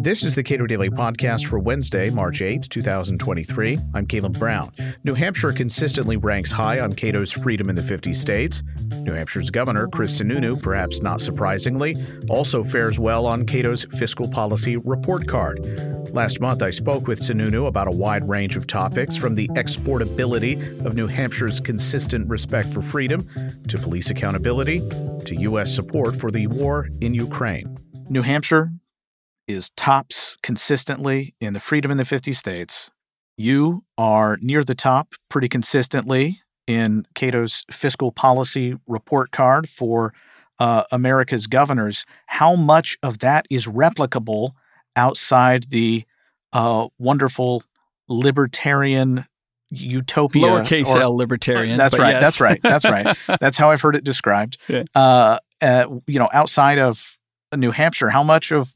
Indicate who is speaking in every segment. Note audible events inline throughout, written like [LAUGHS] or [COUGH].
Speaker 1: This is the Cato Daily Podcast for Wednesday, March 8th, 2023. I'm Caleb Brown. New Hampshire consistently ranks high on Cato's Freedom in the 50 States. New Hampshire's governor, Chris Sununu, perhaps not surprisingly, also fares well on Cato's Fiscal Policy Report Card. Last month, I spoke with Sununu about a wide range of topics from the exportability of New Hampshire's consistent respect for freedom to police accountability to U.S. support for the war in Ukraine. New Hampshire is tops consistently in the freedom in the 50 states. You are near the top pretty consistently in Cato's fiscal policy report card for uh, America's governors. How much of that is replicable outside the uh, wonderful libertarian utopia?
Speaker 2: Lowercase
Speaker 1: or-
Speaker 2: L libertarian.
Speaker 1: That's right.
Speaker 2: yes.
Speaker 1: That's right. That's right. [LAUGHS] That's how I've heard it described.
Speaker 2: Yeah.
Speaker 1: Uh, uh, you know, outside of New Hampshire, how much of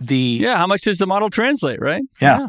Speaker 1: the
Speaker 2: Yeah, how much does the model translate, right?
Speaker 1: Yeah.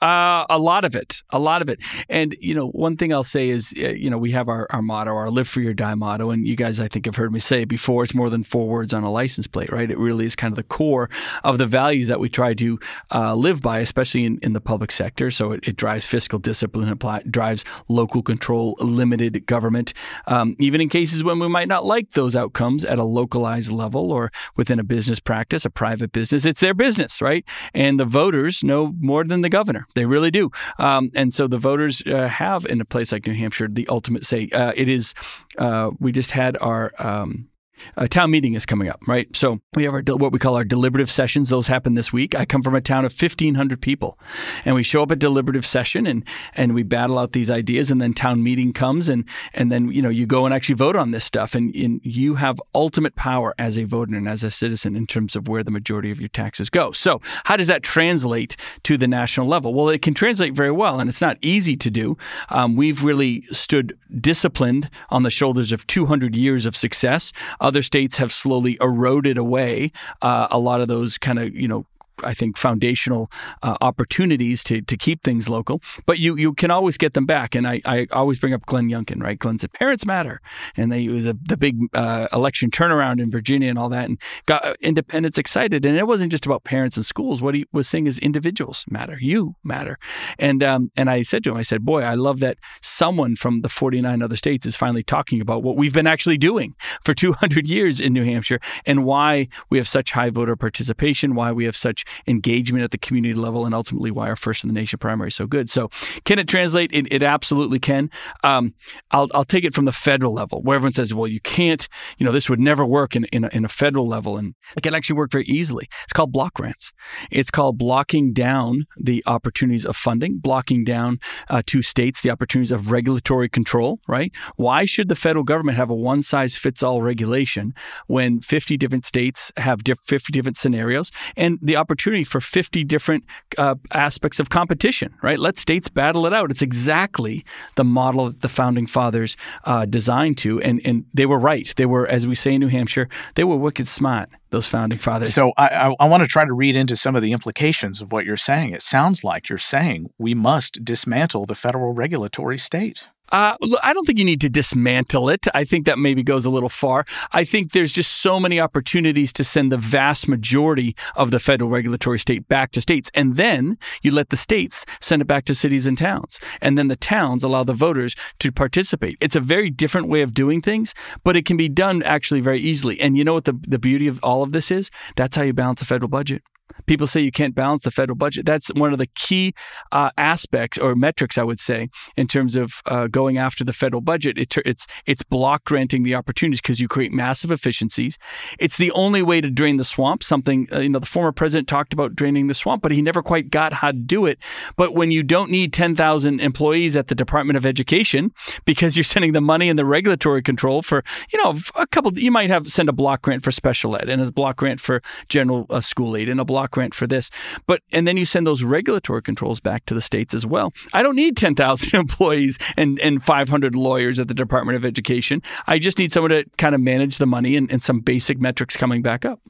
Speaker 2: Uh, a lot of it, a lot of it. And, you know, one thing I'll say is, uh, you know, we have our, our motto, our live free or die motto. And you guys, I think, have heard me say it before. It's more than four words on a license plate, right? It really is kind of the core of the values that we try to uh, live by, especially in, in the public sector. So it, it drives fiscal discipline, apply, drives local control, limited government, um, even in cases when we might not like those outcomes at a localized level or within a business practice, a private business. It's their business, right? And the voters know more than the governor. They really do. Um, and so the voters uh, have, in a place like New Hampshire, the ultimate say. Uh, it is, uh, we just had our. Um, uh, town meeting is coming up, right? So we have our what we call our deliberative sessions. Those happen this week. I come from a town of fifteen hundred people, and we show up at deliberative session and and we battle out these ideas, and then town meeting comes, and and then you know you go and actually vote on this stuff, and, and you have ultimate power as a voter and as a citizen in terms of where the majority of your taxes go. So how does that translate to the national level? Well, it can translate very well, and it's not easy to do. Um, we've really stood disciplined on the shoulders of 200 years of success. Other states have slowly eroded away uh, a lot of those kind of you know I think foundational uh, opportunities to to keep things local, but you you can always get them back. And I, I always bring up Glenn Youngkin, right? Glenn said parents matter, and they was a, the big uh, election turnaround in Virginia and all that, and got uh, independents excited. And it wasn't just about parents and schools. What he was saying is individuals matter, you matter. And um, and I said to him, I said, boy, I love that someone from the 49 other states is finally talking about what we've been actually doing for 200 years in New Hampshire and why we have such high voter participation, why we have such engagement at the community level, and ultimately why our first in the nation primary is so good. So, can it translate? It, it absolutely can. Um, I'll, I'll take it from the federal level, where everyone says, well, you can't, you know, this would never work in, in, a, in a federal level. And it can actually work very easily. It's called block grants. It's called blocking down the opportunities of funding, blocking down uh, to states the opportunities of regulatory control, right? Why should the federal government have a one size fits all regulation when 50 different states have diff- 50 different scenarios and the opportunity for 50 different uh, aspects of competition, right? Let states battle it out. It's exactly the model that the founding fathers uh, designed to. And, and they were right. They were, as we say in New Hampshire, they were wicked smart, those founding fathers.
Speaker 1: So I, I, I want to try to read into some of the implications of what you're saying. It sounds like you're saying we must dismantle the federal regulatory state.
Speaker 2: Uh, I don't think you need to dismantle it. I think that maybe goes a little far. I think there's just so many opportunities to send the vast majority of the federal regulatory state back to states. And then you let the states send it back to cities and towns. And then the towns allow the voters to participate. It's a very different way of doing things, but it can be done actually very easily. And you know what the, the beauty of all of this is? That's how you balance a federal budget. People say you can't balance the federal budget. That's one of the key uh, aspects or metrics, I would say, in terms of uh, going after the federal budget. It, it's it's block granting the opportunities because you create massive efficiencies. It's the only way to drain the swamp. Something uh, you know the former president talked about draining the swamp, but he never quite got how to do it. But when you don't need ten thousand employees at the Department of Education because you're sending the money and the regulatory control for you know a couple, you might have send a block grant for special ed and a block grant for general uh, school aid and a block grant for this. But and then you send those regulatory controls back to the states as well. I don't need 10,000 [LAUGHS] employees and, and 500 lawyers at the Department of Education. I just need someone to kind of manage the money and, and some basic metrics coming back up.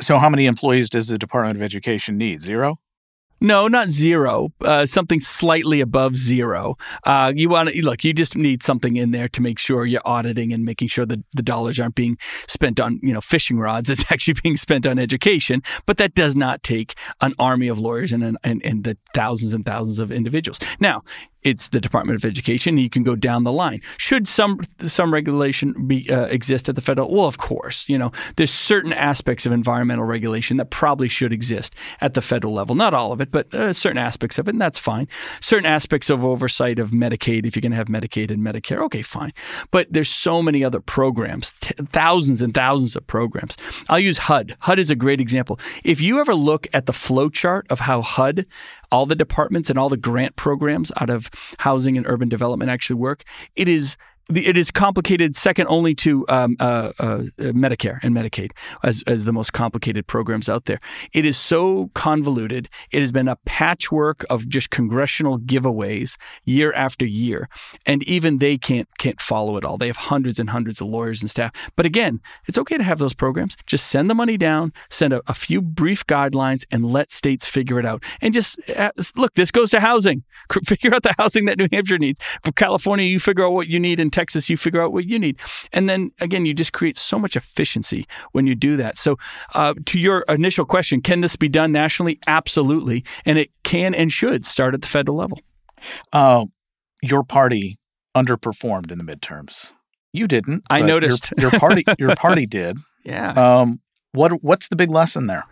Speaker 1: So, how many employees does the Department of Education need? Zero?
Speaker 2: No, not zero. Uh, something slightly above zero. Uh, you want to look. You just need something in there to make sure you're auditing and making sure that the dollars aren't being spent on you know fishing rods. [LAUGHS] It's actually being spent on education. But that does not take an army of lawyers and and, and the thousands and thousands of individuals. Now, it's the Department of Education. You can go down the line. Should some some regulation be uh, exist at the federal? Well, of course. You know, there's certain aspects of environmental regulation that probably should exist at the federal level. Not all of it, but uh, certain aspects of it, and that's fine. Certain aspects of oversight of Medicaid, if you're going to have Medicaid and Medicare, okay, fine. But there's so many other programs, t- thousands and thousands of programs. I'll use HUD. HUD is a great example. If you ever look at the flow chart of how HUD all the departments and all the grant programs out of housing and urban development actually work. It is it is complicated, second only to um, uh, uh, Medicare and Medicaid as, as the most complicated programs out there. It is so convoluted. It has been a patchwork of just congressional giveaways year after year, and even they can't can't follow it all. They have hundreds and hundreds of lawyers and staff. But again, it's okay to have those programs. Just send the money down, send a, a few brief guidelines, and let states figure it out. And just uh, look, this goes to housing. [LAUGHS] Figure out the housing that New Hampshire needs. For California, you figure out what you need in Texas, you figure out what you need. And then again, you just create so much efficiency when you do that. So, uh, to your initial question, can this be done nationally? Absolutely. And it can and should start at the federal level.
Speaker 1: Uh, your party underperformed in the midterms. You didn't.
Speaker 2: I noticed.
Speaker 1: Your, your party, your [LAUGHS] party did.
Speaker 2: Yeah.
Speaker 1: Um, what what's the big lesson there?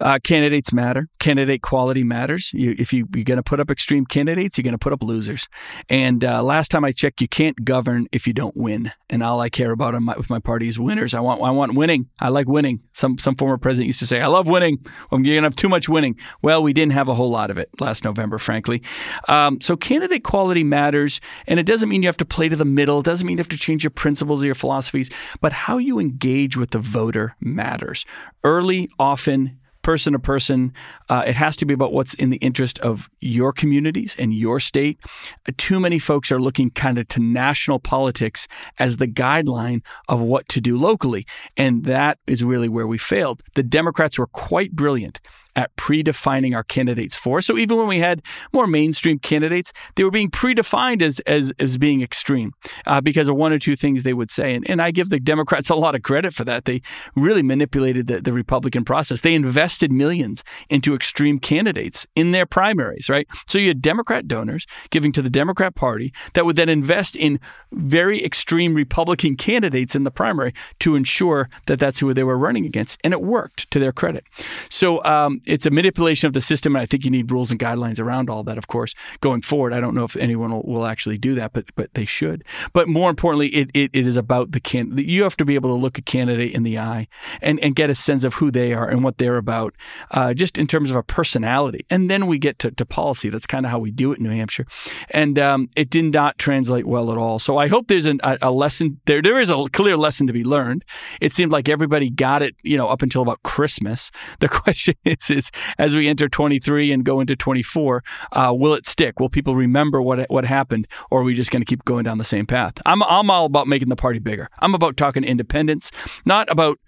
Speaker 2: Uh, candidates matter. Candidate quality matters. You, if you, you're going to put up extreme candidates, you're going to put up losers. And uh, last time I checked, you can't govern if you don't win. And all I care about my, with my party is winners. I want I want winning. I like winning. Some some former president used to say, "I love winning." You're going to have too much winning. Well, we didn't have a whole lot of it last November, frankly. Um, so candidate quality matters, and it doesn't mean you have to play to the middle. It doesn't mean you have to change your principles or your philosophies. But how you engage with the voter matters. Early, often, person to person. Uh, it has to be about what's in the interest of your communities and your state. Uh, too many folks are looking kind of to national politics as the guideline of what to do locally. And that is really where we failed. The Democrats were quite brilliant at predefining our candidates for. So even when we had more mainstream candidates, they were being predefined as as, as being extreme uh, because of one or two things they would say. And, and I give the Democrats a lot of credit for that. They really manipulated the, the Republican process. They invested millions into extreme candidates in their primaries, right? So you had Democrat donors giving to the Democrat Party that would then invest in very extreme Republican candidates in the primary to ensure that that's who they were running against. And it worked to their credit. So um, it's a manipulation of the system, and I think you need rules and guidelines around all that. Of course, going forward, I don't know if anyone will, will actually do that, but but they should. But more importantly, it, it, it is about the can. You have to be able to look a candidate in the eye and and get a sense of who they are and what they're about, uh, just in terms of a personality. And then we get to, to policy. That's kind of how we do it in New Hampshire, and um, it did not translate well at all. So I hope there's an, a, a lesson there. There is a clear lesson to be learned. It seemed like everybody got it, you know, up until about Christmas. The [LAUGHS] question is is as we enter 23 and go into 24, uh, will it stick? Will people remember what what happened, or are we just going to keep going down the same path? I'm I'm all about making the party bigger. I'm about talking independents, not about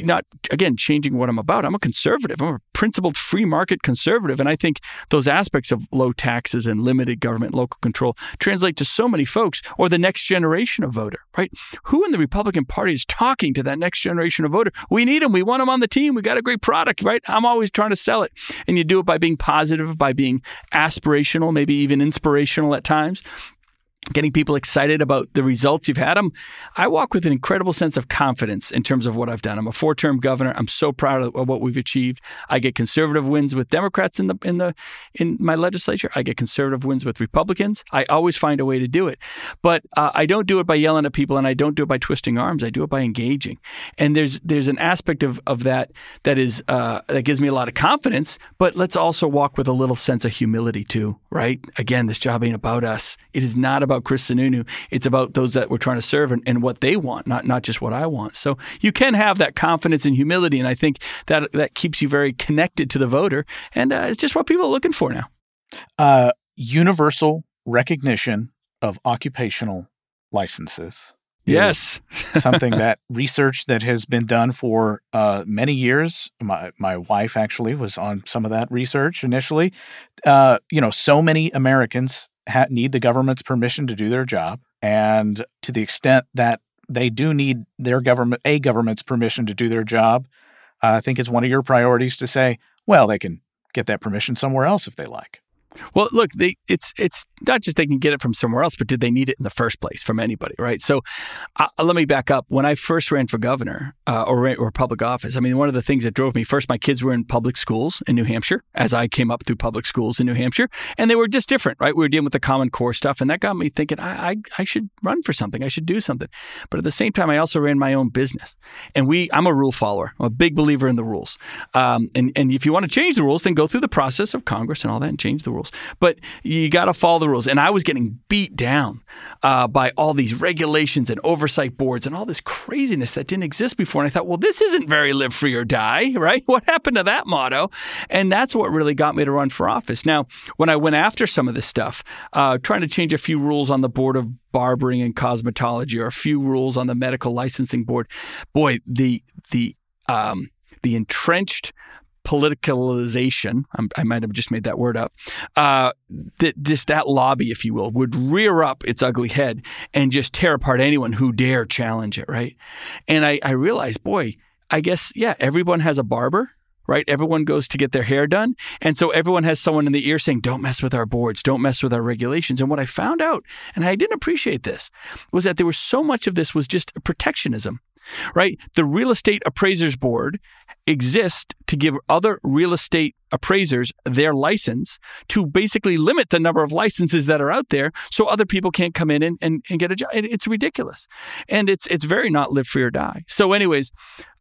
Speaker 2: not again changing what I'm about. I'm a conservative. I'm a principled free market conservative, and I think those aspects of low taxes and limited government, local control translate to so many folks or the next generation of voter. Right? Who in the Republican Party is talking to that next generation of voter? We need them. We want them on the team. We got a great product. Right? I'm always trying to sell it, and you do it by being positive, by being aspirational, maybe even inspirational at times getting people excited about the results you've had them. I walk with an incredible sense of confidence in terms of what I've done. I'm a four-term governor. I'm so proud of what we've achieved. I get conservative wins with Democrats in the in the in my legislature. I get conservative wins with Republicans. I always find a way to do it, but uh, I don't do it by yelling at people, and I don't do it by twisting arms. I do it by engaging. And there's there's an aspect of of that that is uh, that gives me a lot of confidence. But let's also walk with a little sense of humility too, right? Again, this job ain't about us. It is not about Chris Sununu. It's about those that we're trying to serve and, and, what they want, not not just what I want. So you can have that confidence and humility, and I think that that keeps you very connected to the voter, and uh, it's just what people are looking for now.
Speaker 1: Uh, universal recognition of occupational licenses
Speaker 2: Yes.
Speaker 1: something that [LAUGHS] research that has been done for uh, many years. My my wife actually was on some of that research initially. Uh, you know, so many Americans ha- need the government's permission to do their job, and to the extent that they do need their government a government's permission to do their job, uh, I think it's one of your priorities to say, well, they can get that permission somewhere else if they like.
Speaker 2: Well, look, they, it's it's not just they can get it from somewhere else, but did they need it in the first place from anybody, right? So, uh, let me back up. When I first ran for governor uh, or or public office, I mean, one of the things that drove me first, my kids were in public schools in New Hampshire, as I came up through public schools in New Hampshire, and they were just different, right? We were dealing with the Common Core stuff, and that got me thinking, I I, I should run for something, I should do something. But at the same time, I also ran my own business, and we I'm a rule follower, I'm a big believer in the rules, um, and and if you want to change the rules, then go through the process of Congress and all that and change the rules. But you got to follow the rules. And I was getting beat down uh, by all these regulations and oversight boards and all this craziness that didn't exist before. And I thought, well, this isn't very live free or die, [LAUGHS] right? What happened to that motto? And that's what really got me to run for office. Now, when I went after some of this stuff, uh, trying to change a few rules on the board of barbering and cosmetology or a few rules on the medical licensing board, boy, the the um, the entrenched politicalization, I'm, i might have just made that word up, uh, that just that lobby, if you will, would rear up its ugly head and just tear apart anyone who dare challenge it, right? And I, I realized, boy, I guess, yeah, everyone has a barber right? Everyone goes to get their hair done. And so everyone has someone in the ear saying, don't mess with our boards, don't mess with our regulations. And what I found out, and I didn't appreciate this, was that there was so much of this was just protectionism, right? The Real Estate Appraisers Board exist to give other real estate appraisers their license to basically limit the number of licenses that are out there so other people can't come in and, and, and get a job. It's ridiculous. And it's it's very not live free or die. So, anyways,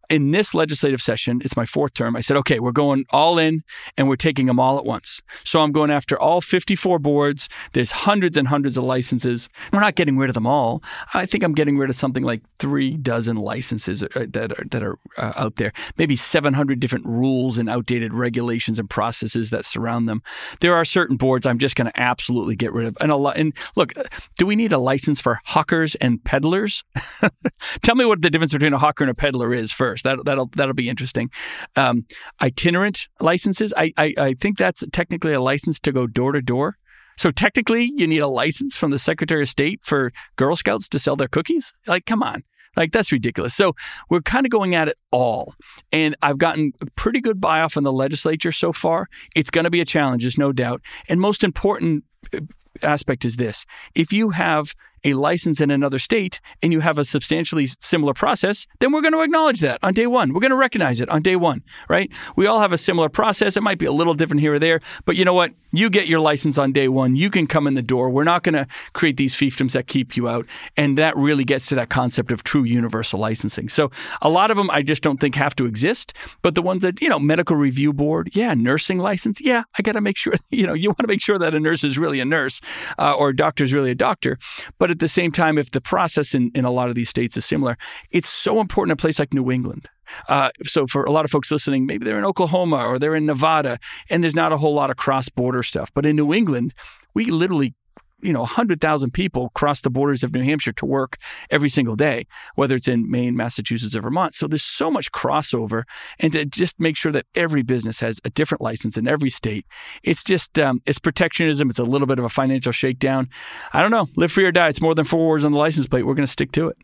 Speaker 2: in this legislative session, it's my fourth term, I said, okay, we're going all in and we're taking them all at once. So I'm going after all 54 boards. There's hundreds and hundreds of licenses. We're not getting rid of them all. I think I'm getting rid of something like three dozen licenses uh, that are, that are uh, out there, maybe 700 different rules and outdated regulations and processes that surround them. There are certain boards I'm just going to absolutely get rid of. And, a lot, and look, do we need a license for hawkers and peddlers? [LAUGHS] Tell me what the difference between a hawker and a peddler is first first. That that'll that'll be interesting. Um, itinerant licenses. I, I I think that's technically a license to go door to door. So technically, you need a license from the Secretary of State for Girl Scouts to sell their cookies. Like, come on. Like that's ridiculous. So we're kind of going at it all. And I've gotten a pretty good buy off in the legislature so far. It's going to be a challenge, there's no doubt. And most important uh, aspect is this. If you have a license in another state and you have a substantially similar process, then we're going to acknowledge that on day one. We're going to recognize it on day one, right? We all have a similar process. It might be a little different here or there, but you know what? You get your license on day one. You can come in the door. We're not going to create these fiefdoms that keep you out. And that really gets to that concept of true universal licensing. So a lot of them I just don't think have to exist, but the ones that, you know, medical review board, yeah, nursing license, yeah, I got to make sure, [LAUGHS] you know, you want to make sure that a nurse is really a nurse uh, or a doctor is really a doctor. But at the same time, if the process in, in a lot of these states is similar, it's so important a place like New England. Uh, so for a lot of folks listening, maybe they're in Oklahoma or they're in Nevada, and there's not a whole lot of cross-border stuff. But in New England, we literally you know 100,000 people cross the borders of New Hampshire to work every single day, whether it's in Maine, Massachusetts, or Vermont. So there's so much crossover, and to just make sure that every business has a different license in every state, it's just um, it's protectionism. It's a little bit of a financial shakedown. I don't know. Live free or die. It's more than four words on the license plate. We're going to stick to it.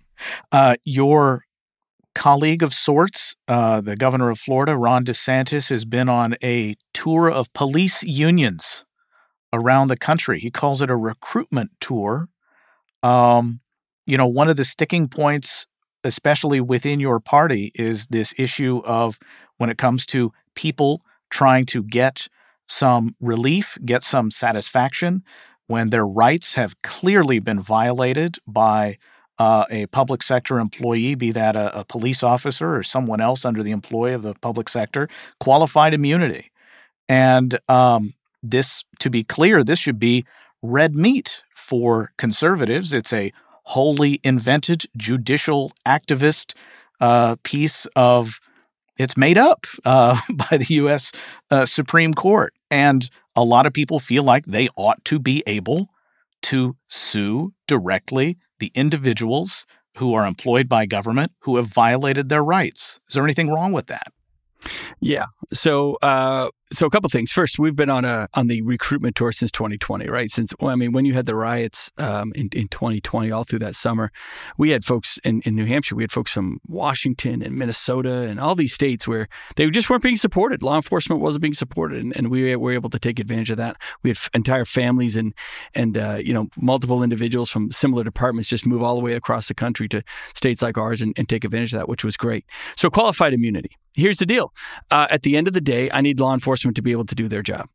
Speaker 1: Uh, your colleague of sorts, uh, the governor of Florida, Ron DeSantis, has been on a tour of police unions around the country. He calls it a recruitment tour. Um, you know, one of the sticking points, especially within your party, is this issue of when it comes to people trying to get some relief, get some satisfaction when their rights have clearly been violated by uh, a public sector employee, be that a, a, police officer or someone else under the employ of the public sector, qualified immunity. And um, this, to be clear, this should be red meat for conservatives. It's a wholly invented judicial activist uh, piece of it's made up [LAUGHS] uh, by the U.S. Uh, Supreme Court, and a lot of people feel like they ought to be able to sue directly the individuals who are employed by government who have violated their rights. Is there anything wrong with that?
Speaker 2: Yeah. So, uh, so a couple things. First, we've been on a on the recruitment tour since 2020, right? Since well, I mean, when you had the riots um, in in 2020, all through that summer, we had folks in, in New Hampshire. We had folks from Washington and Minnesota and all these states where they just weren't being supported. Law enforcement wasn't being supported, and, and we were able to take advantage of that. We had entire families and and uh, you know multiple individuals from similar departments just move all the way across the country to states like ours and, and take advantage of that, which was great. So qualified immunity. Here's the deal. Uh, at the end of the day, I need law enforcement to be able to do their job.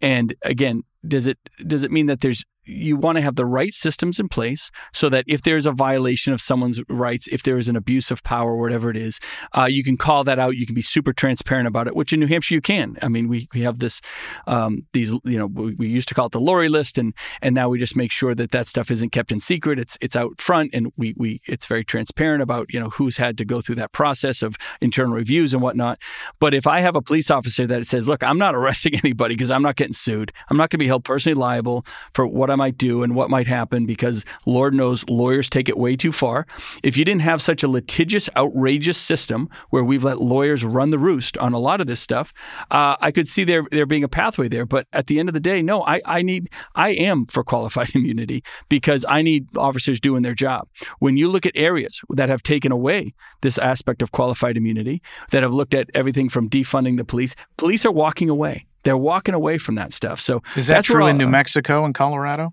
Speaker 2: And again, does it does it mean that there's you want to have the right systems in place so that if there's a violation of someone's rights, if there is an abuse of power, whatever it is, uh, you can call that out. You can be super transparent about it, which in New Hampshire you can. I mean, we, we have this, um, these, you know, we, we, used to call it the Laurie list, and and now we just make sure that that stuff isn't kept in secret. It's it's out front, and we we it's very transparent about you know who's had to go through that process of internal reviews and whatnot. But if I have a police officer that says, look, I'm not arresting [LAUGHS] anybody because I'm not getting sued, I'm not going to be held personally liable for what I might do and what might happen because Lord knows lawyers take it way too far. If you didn't have such a litigious, outrageous system where we've let lawyers run the roost on a lot of this stuff, uh, I could see there there being a pathway there. But at the end of the day, no, I, I need I am for qualified [LAUGHS] immunity because I need officers doing their job. When you look at areas that have taken away this aspect of qualified immunity, that have looked at everything from defunding the police, police are walking away. They're walking away from that stuff. So
Speaker 1: is that true in New Mexico and Colorado?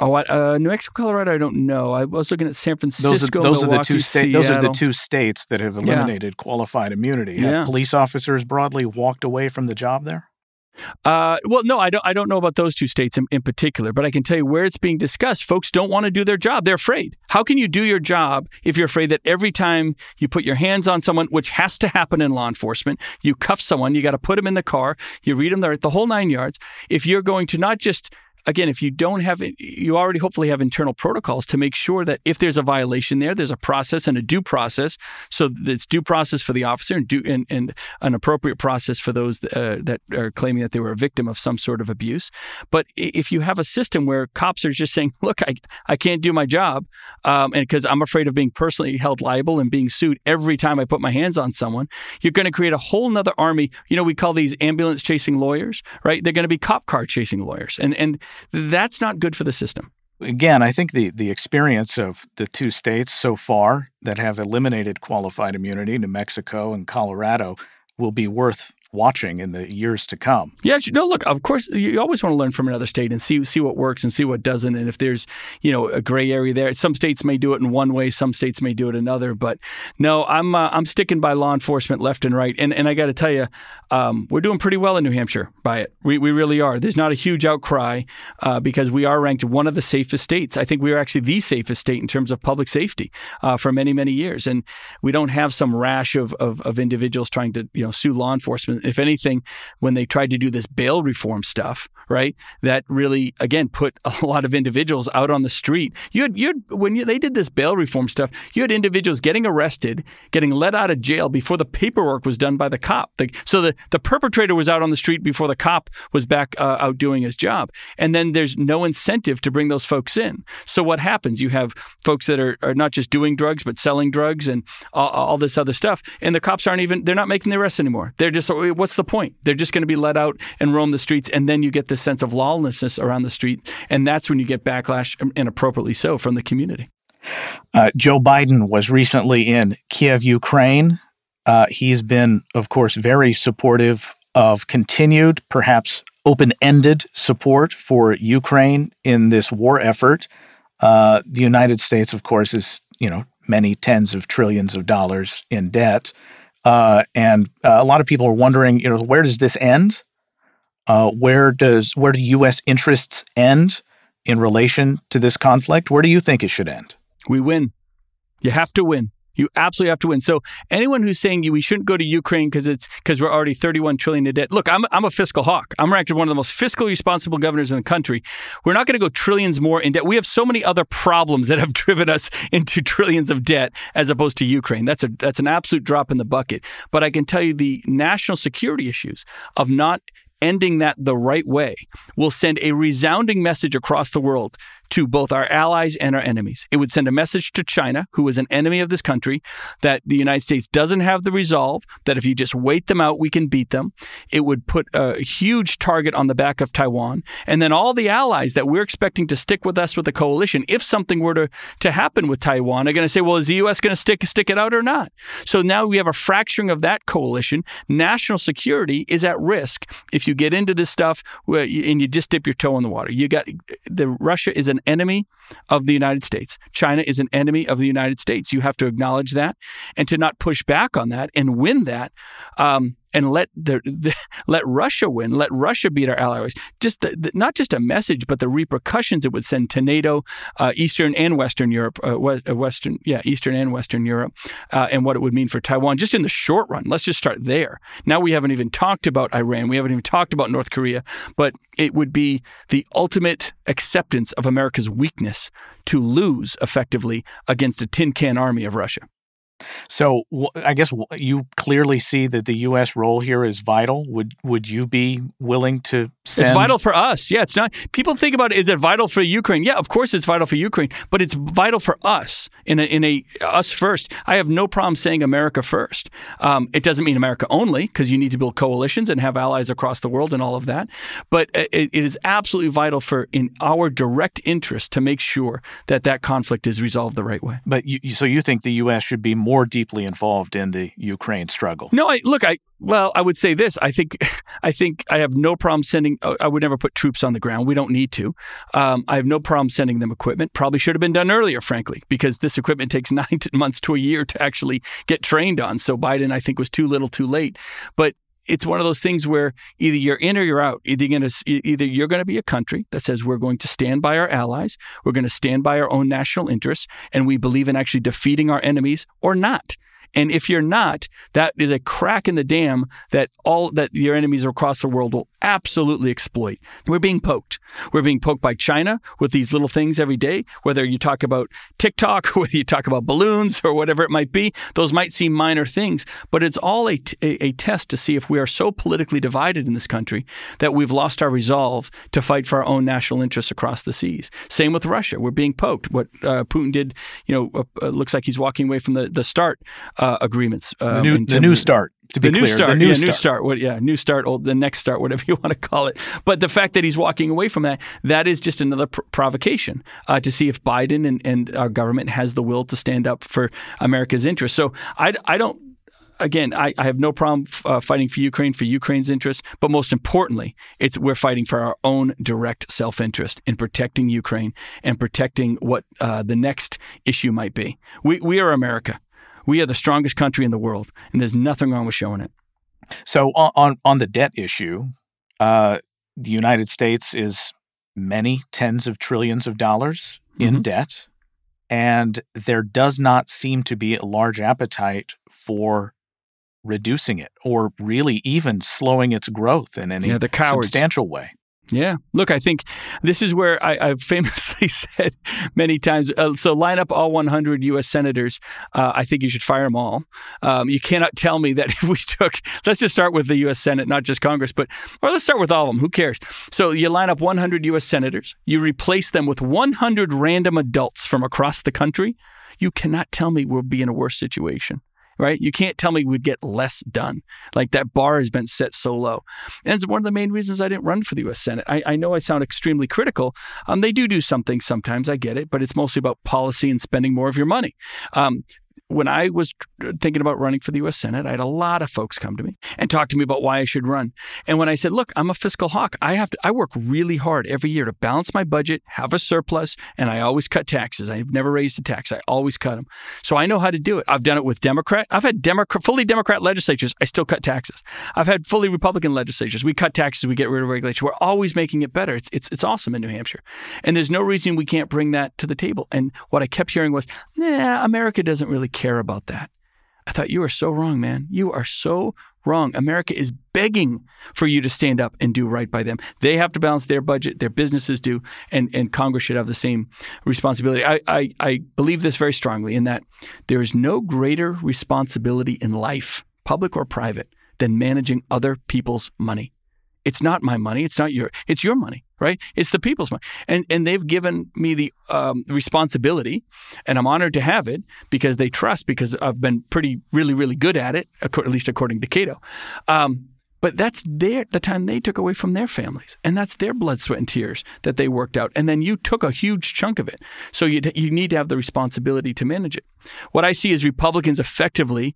Speaker 2: Oh, uh, New Mexico, Colorado. I don't know. I was looking at San Francisco.
Speaker 1: Those are, those
Speaker 2: Milwaukee,
Speaker 1: are the two
Speaker 2: states.
Speaker 1: Those are the two states that have eliminated yeah. qualified immunity. Have yeah. police officers broadly walked away from the job there?
Speaker 2: Uh, well, no, I don't. I don't know about those two states in, in, particular, but I can tell you where it's being discussed. Folks don't want to do their job; they're afraid. How can you do your job if you're afraid that every time you put your hands on someone, which has to happen in law enforcement, you cuff someone, you got to put them in the car, you read them the, the whole nine yards. If you're going to not just again, if you don't have you already hopefully have internal protocols to make sure that if there's a violation there, there's a process and a due process. So it's due process for the officer and due and, and an appropriate process for those uh, that are claiming that they were a victim of some sort of abuse. But if you have a system where cops are just saying, [LAUGHS] "Look, I I can't do my job," um, and because I'm afraid of being personally held liable and being sued every time I put my hands on someone, you're going to create a whole nother army. You know, we call these ambulance chasing lawyers, right? They're going to be cop car chasing lawyers, and and that's not good for the system.
Speaker 1: Again, I think the, the experience of the two states so far that have eliminated qualified immunity, New Mexico and Colorado, will be worth watching in the years to come.
Speaker 2: Yeah, no, look, of course, you always want to learn from another state and see see what works and see what doesn't, and if there's you know a gray area there. Some states may do it in one way, some states may do it another. But no, I'm uh, I'm sticking by law enforcement left and right, and and I got to tell you, um, we're doing pretty well in New Hampshire by it. We we really are. There's not a huge outcry uh, because we are ranked one of the safest states. I think we are actually the safest state in terms of public safety uh, for many many years, and we don't have some rash of, of of individuals trying to you know sue law enforcement if anything, when they tried to do this bail reform stuff, right, that really again put [LAUGHS] a lot of individuals out on the street. You had you had, when you, they did this bail reform stuff, you had individuals getting arrested, getting let out of jail before the paperwork was done by the cop. The, so the the perpetrator was out on the street before the cop was back uh, out doing his job, and then there's no incentive to bring those folks in. So what happens? You have folks that are, are not just doing drugs but selling drugs and all, all this other stuff, and the cops aren't even they're not making the arrest anymore. They're just what's the point? They're just going to be let out and roam the streets, and then you get this sense of lawlessness around the street, and that's when you get backlash, and appropriately so, from the community.
Speaker 1: Uh, Joe Biden was recently in Kiev, Ukraine. Uh, he's been, of course, very supportive of continued, perhaps open ended support for Ukraine in this war effort. Uh, the United States, of course, is, you know, many tens of trillions of dollars in debt. Uh, and uh, a lot of people are wondering, you know, where does this end? Uh, where does where do U.S. interests end in relation to this conflict? Where do you think it should end?
Speaker 2: We win. You have to win. You absolutely have to win. So anyone who's saying we shouldn't go to Ukraine because it's because we're already 31 trillion in debt. Look, I'm I'm a fiscal hawk. I'm ranked as one of the most fiscally responsible governors in the country. We're not going to go trillions more in debt. We have so many other problems that have [LAUGHS] driven us into trillions of debt as opposed to Ukraine. That's a that's an absolute drop in the bucket. But I can tell you the national security issues of not ending that the right way will send a resounding message across the world to both our allies and our enemies. It would send a message to China, who is an enemy of this country, that the United States doesn't have the resolve, that if you just wait them out, we can beat them. It would put a huge target on the back of Taiwan. And then all the allies that we're expecting to stick with us with the coalition, if something were to, to happen with Taiwan, are going to say, well, is the U.S. going to stick, stick it out or not? So now we have a fracturing of that coalition. National security is at risk if you get into this stuff and you just dip your toe in the water. You got the Russia is an enemy of the United States. China is an enemy of the United States. You have to acknowledge that, and to not push back on that and win that. Um, and let the, the, [LAUGHS] let Russia win, let Russia beat our allies. Just the, the, not just a message, but the repercussions it would send to NATO, uh, Eastern and Western Europe, uh, uh, Western yeah, Eastern and Western Europe, uh, and what it would mean for Taiwan. Just in the short run, let's just start there. Now we haven't even talked about Iran, we haven't even talked about North Korea, but it would be the ultimate acceptance of America's weakness to lose effectively against a tin can army of Russia.
Speaker 1: So I guess you clearly see that the U.S. role here is vital. Would would you be willing to send?
Speaker 2: It's vital for us. Yeah, it's not. People think about is it vital for Ukraine? Yeah, of course it's vital for Ukraine, but it's vital for us in a in a us first. I have no problem saying America first. Um, it doesn't mean America only because you need to build coalitions and have allies across the world and all of that. But it, it is absolutely vital for in our direct interest to make sure that that conflict is resolved the right way.
Speaker 1: But you, so you think the U.S. should be more deeply involved in the Ukraine struggle.
Speaker 2: No, I look, I well, I would say this. I think, [LAUGHS] I think I have no problem sending. Uh, I would never put troops on the ground. We don't need to. Um, I have no problem sending them equipment. Probably should have been done earlier, frankly, because this equipment takes [LAUGHS] nine months to a year to actually get trained on. So Biden, I think, was too little, too late. But it's one of those things where either you're in or you're out. Either you're going to either you're going to be a country that says we're going to stand by our allies, we're going to stand by our own national interests, and we believe in actually defeating our enemies, or not. And if you're not, that is a crack in the dam that all that your enemies across the world will absolutely exploit. We're being poked. We're being poked by China with these little things every day, whether you talk about TikTok, [LAUGHS] whether you talk about balloons or whatever it might be. Those might seem minor things, but it's all a, t- a test to see if we are so politically divided in this country that we've lost our resolve to fight for our own national interests across the seas. Same with Russia. We're being poked. What uh, Putin did, you know, uh, uh looks like he's walking away from the, the START uh, agreements.
Speaker 1: Um, the new, the new START to be
Speaker 2: the
Speaker 1: clear,
Speaker 2: new start,
Speaker 1: the new
Speaker 2: yeah,
Speaker 1: start.
Speaker 2: new start, what, yeah, new start, old, the next start, whatever [LAUGHS] you want to call it. But the fact that he's walking away from that, that is just another pr- provocation uh, to see if Biden and, and our government has the will to stand up for America's interests. So I, I don't. Again, I, I have no problem uh, fighting for Ukraine for Ukraine's interests, but most importantly, it's we're fighting for our own direct self-interest in protecting Ukraine and protecting what uh, the next issue might be. We we are America. We are the strongest country in the world, and there's nothing wrong with showing it.
Speaker 1: So on on, on the debt issue, uh, the United States is many tens of trillions of dollars in mm-hmm. debt, and there does not seem to be a large appetite for reducing it or really even slowing its growth in any
Speaker 2: yeah,
Speaker 1: substantial way.
Speaker 2: Yeah. Look, I think this is where I, have famously [LAUGHS] said many times uh, so line up all 100 U.S. senators. Uh, I think you should fire them all. Um, you cannot tell me that [LAUGHS] if we took, let's just start with the U.S. Senate, not just Congress, but, or let's start with all of them. Who cares? So you line up 100 U.S. senators, you replace them with 100 random adults from across the country. You cannot tell me we'll be in a worse situation right? You can't tell me we'd get less done. Like that bar has been set so low. And it's one of the main reasons I didn't run for the U.S. Senate. I, I know I sound extremely critical. Um, they do do something sometimes, I get it, but it's mostly about policy and spending more of your money. Um, when I was thinking about running for the U.S. Senate, I had a lot of folks come to me and talk to me about why I should run. And when I said, "Look, I'm a fiscal hawk. I have to. I work really hard every year to balance my budget, have a surplus, and I always cut taxes. I've never raised a tax. I always cut them. So I know how to do it. I've done it with Democrat. I've had Democrat, fully Democrat legislatures. I still cut taxes. I've had fully Republican legislatures. We cut taxes. We get rid of regulation. We're always making it better. It's it's it's awesome in New Hampshire, and there's no reason we can't bring that to the table. And what I kept hearing was, "Nah, America doesn't really care about that." I thought, you are so wrong, man. You are so wrong. America is begging for you to stand up and do right by them. They have to balance their budget, their businesses do, and, and Congress should have the same responsibility. I, I, I believe this very strongly in that there is no greater responsibility in life, public or private, than managing other people's money. It's not my money. It's not your. It's your money, right? It's the people's money, and and they've given me the um, responsibility, and I'm honored to have it because they trust because I've been pretty, really, really good at it, at least according to Cato. Um, but that's their the time they took away from their families, and that's their blood, sweat, and tears that they worked out. And then you took a huge chunk of it, so you you need to have the responsibility to manage it. What I see is Republicans effectively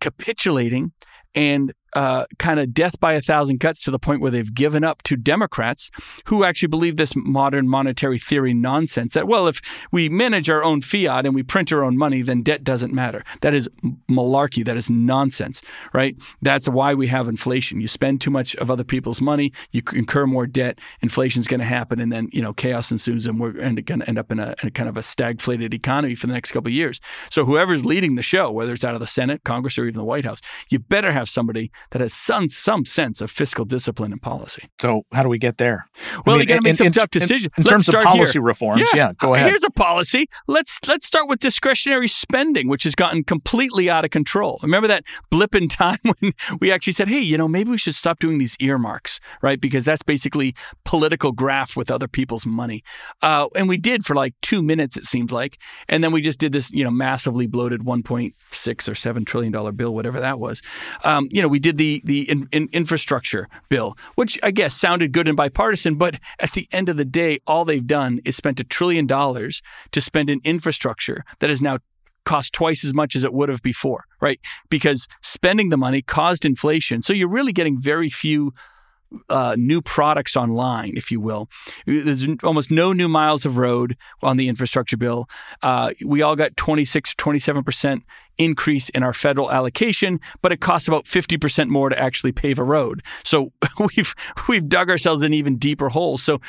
Speaker 2: capitulating and uh, kind of death by a thousand cuts to the point where they've given up to Democrats who actually believe this modern monetary theory nonsense that, well, if we manage our own fiat and we print our own money, then debt doesn't matter. That is malarkey. That is nonsense, right? That's why we have inflation. You spend too much of other people's money, you incur more debt, inflation's going to happen, and then, you know, chaos ensues and we're going to end up in a, in a, kind of a stagflated economy for the next couple of years. So whoever's leading the show, whether it's out of the Senate, Congress, or even the White House, you better have somebody that has some some sense of fiscal discipline and policy.
Speaker 1: So how do we get there?
Speaker 2: Well, I mean, you got to make in, some in, tough decisions.
Speaker 1: In, in terms of policy
Speaker 2: here.
Speaker 1: reforms, yeah, yeah, go ahead.
Speaker 2: Here's a policy. Let's let's start with discretionary spending, which has gotten completely out of control. Remember that blip in time [LAUGHS] when we actually said, "Hey, you know, maybe we should stop doing these earmarks, right? Because that's basically political graft with other people's money." Uh, and we did for like two minutes, it seems like, and then we just did this, you know, massively bloated 1.6 or 7 trillion dollar bill, whatever that was. Um, you know, we did the the in, in infrastructure bill, which I guess sounded good and bipartisan, but at the end of the day, all they've done is spent a trillion dollars to spend in infrastructure that is now cost twice as much as it would have before, right? Because spending the money caused inflation. So you're really getting very few uh, new products online, if you will. There's almost no new miles of road on the infrastructure bill. Uh, we all got 26, 27% increase in our federal allocation, but it costs about 50% more to actually pave a road. So [LAUGHS] we've we've dug ourselves in even deeper holes. So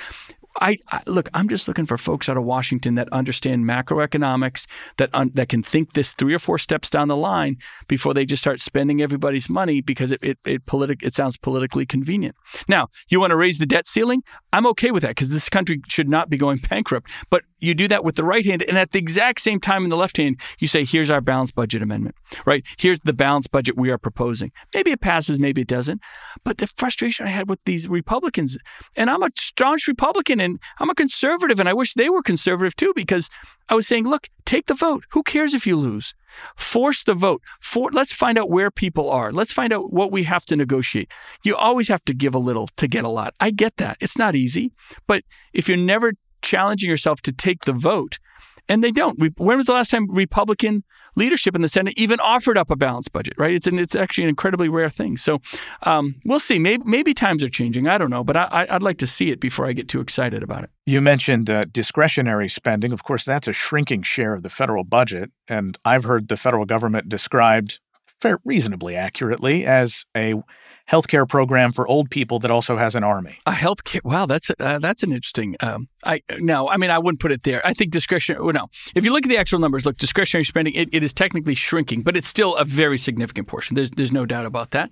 Speaker 2: I, I, look. I'm just looking for folks out of Washington that understand macroeconomics, that un, that can think this three or four steps down the line before they just start spending everybody's money because it it it, politi- it sounds politically convenient. Now, you want to raise the debt ceiling? I'm okay with that because this country should not be going [LAUGHS] bankrupt. But you do that with the right hand, and at the exact same time in the left hand, you say, "Here's our balanced budget amendment." Right? Here's the balanced budget we are proposing. Maybe it passes, maybe it doesn't. But the frustration I had with these Republicans, and I'm a staunch Republican and I'm a conservative, and I wish they were conservative too, because I was saying, look, take the vote. Who cares if you lose? Force the vote. For, let's find out where people are. Let's find out what we have to negotiate. You always have to give a little to get a lot. I get that. It's not easy. But if you're never challenging yourself to take the vote, and they don't. When was the last time Republican leadership in the Senate even offered up a balanced budget? Right? It's an, it's actually an incredibly rare thing. So um, we'll see. Maybe maybe times are changing. I don't know, but I, would like to see it before I get too excited about it.
Speaker 1: You mentioned uh, discretionary spending. Of course, that's a shrinking share of the federal budget, and I've heard the federal government described fair, reasonably accurately as a healthcare program for old people that also has an army.
Speaker 2: A healthcare. Wow, that's uh, that's an interesting. Um, I no, I mean I wouldn't put it there. I think discretionary. Well, no, if you look at the actual numbers, look, discretionary spending it, it is technically shrinking, but it's still a very significant portion. There's there's no doubt about that.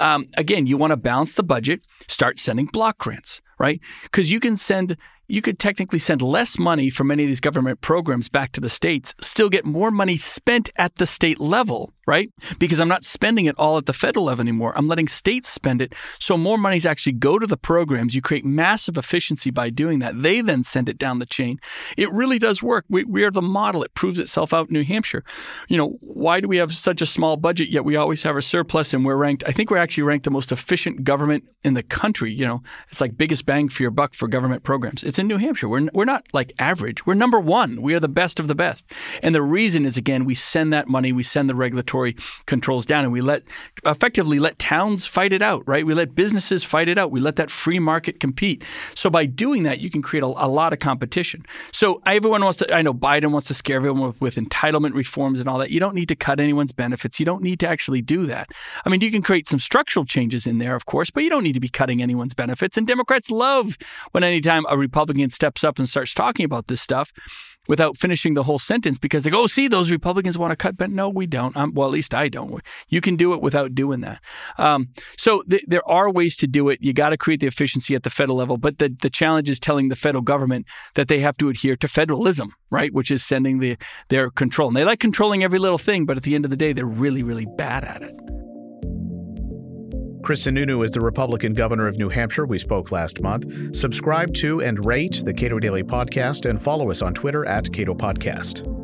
Speaker 2: Um, again, you want to balance the budget. Start sending block grants, right? Because you can send you could technically send less money from many of these government programs back to the states, still get more money spent at the state level right? Because I'm not spending it all at the federal level anymore. I'm letting states spend it. So more monies actually go to the programs. You create massive efficiency by doing that. They then send it down the chain. It really does work. We, we are the model. It proves itself out in New Hampshire. You know, why do we have such a small budget yet we always have a surplus and we're ranked, I think we're actually ranked the most efficient government in the country. You know, it's like biggest bang for your buck for government programs. It's in New Hampshire. We're, we're not like average. We're number one. We are the best of the best. And the reason is, again, we send that money, we send the regulatory controls down and we let effectively let towns fight it out, right? We let businesses fight it out. We let that free market compete. So by doing that, you can create a, a lot of competition. So everyone wants to, I know Biden wants to scare everyone with, with entitlement reforms and all that. You don't need to cut anyone's benefits. You don't need to actually do that. I mean, you can create some structural changes in there, of course, but you don't need to be cutting anyone's benefits. And Democrats love when anytime a Republican steps up and starts talking about this stuff without finishing the whole sentence because they go, oh, see, those Republicans want to cut. But no, we don't. Um, well, at least I don't. You can do it without doing that. Um, so th- there are ways to do it. You got to create the efficiency at the federal level. But the, the challenge is telling the federal government that they have to adhere to federalism, right? Which is sending the, their control. And they like controlling every little thing, but at the end of the day, they're really, really bad at it.
Speaker 1: Chris Sununu is the Republican governor of New Hampshire. We spoke last month. Subscribe to and rate the Cato Daily Podcast and follow us on Twitter at Cato Podcast.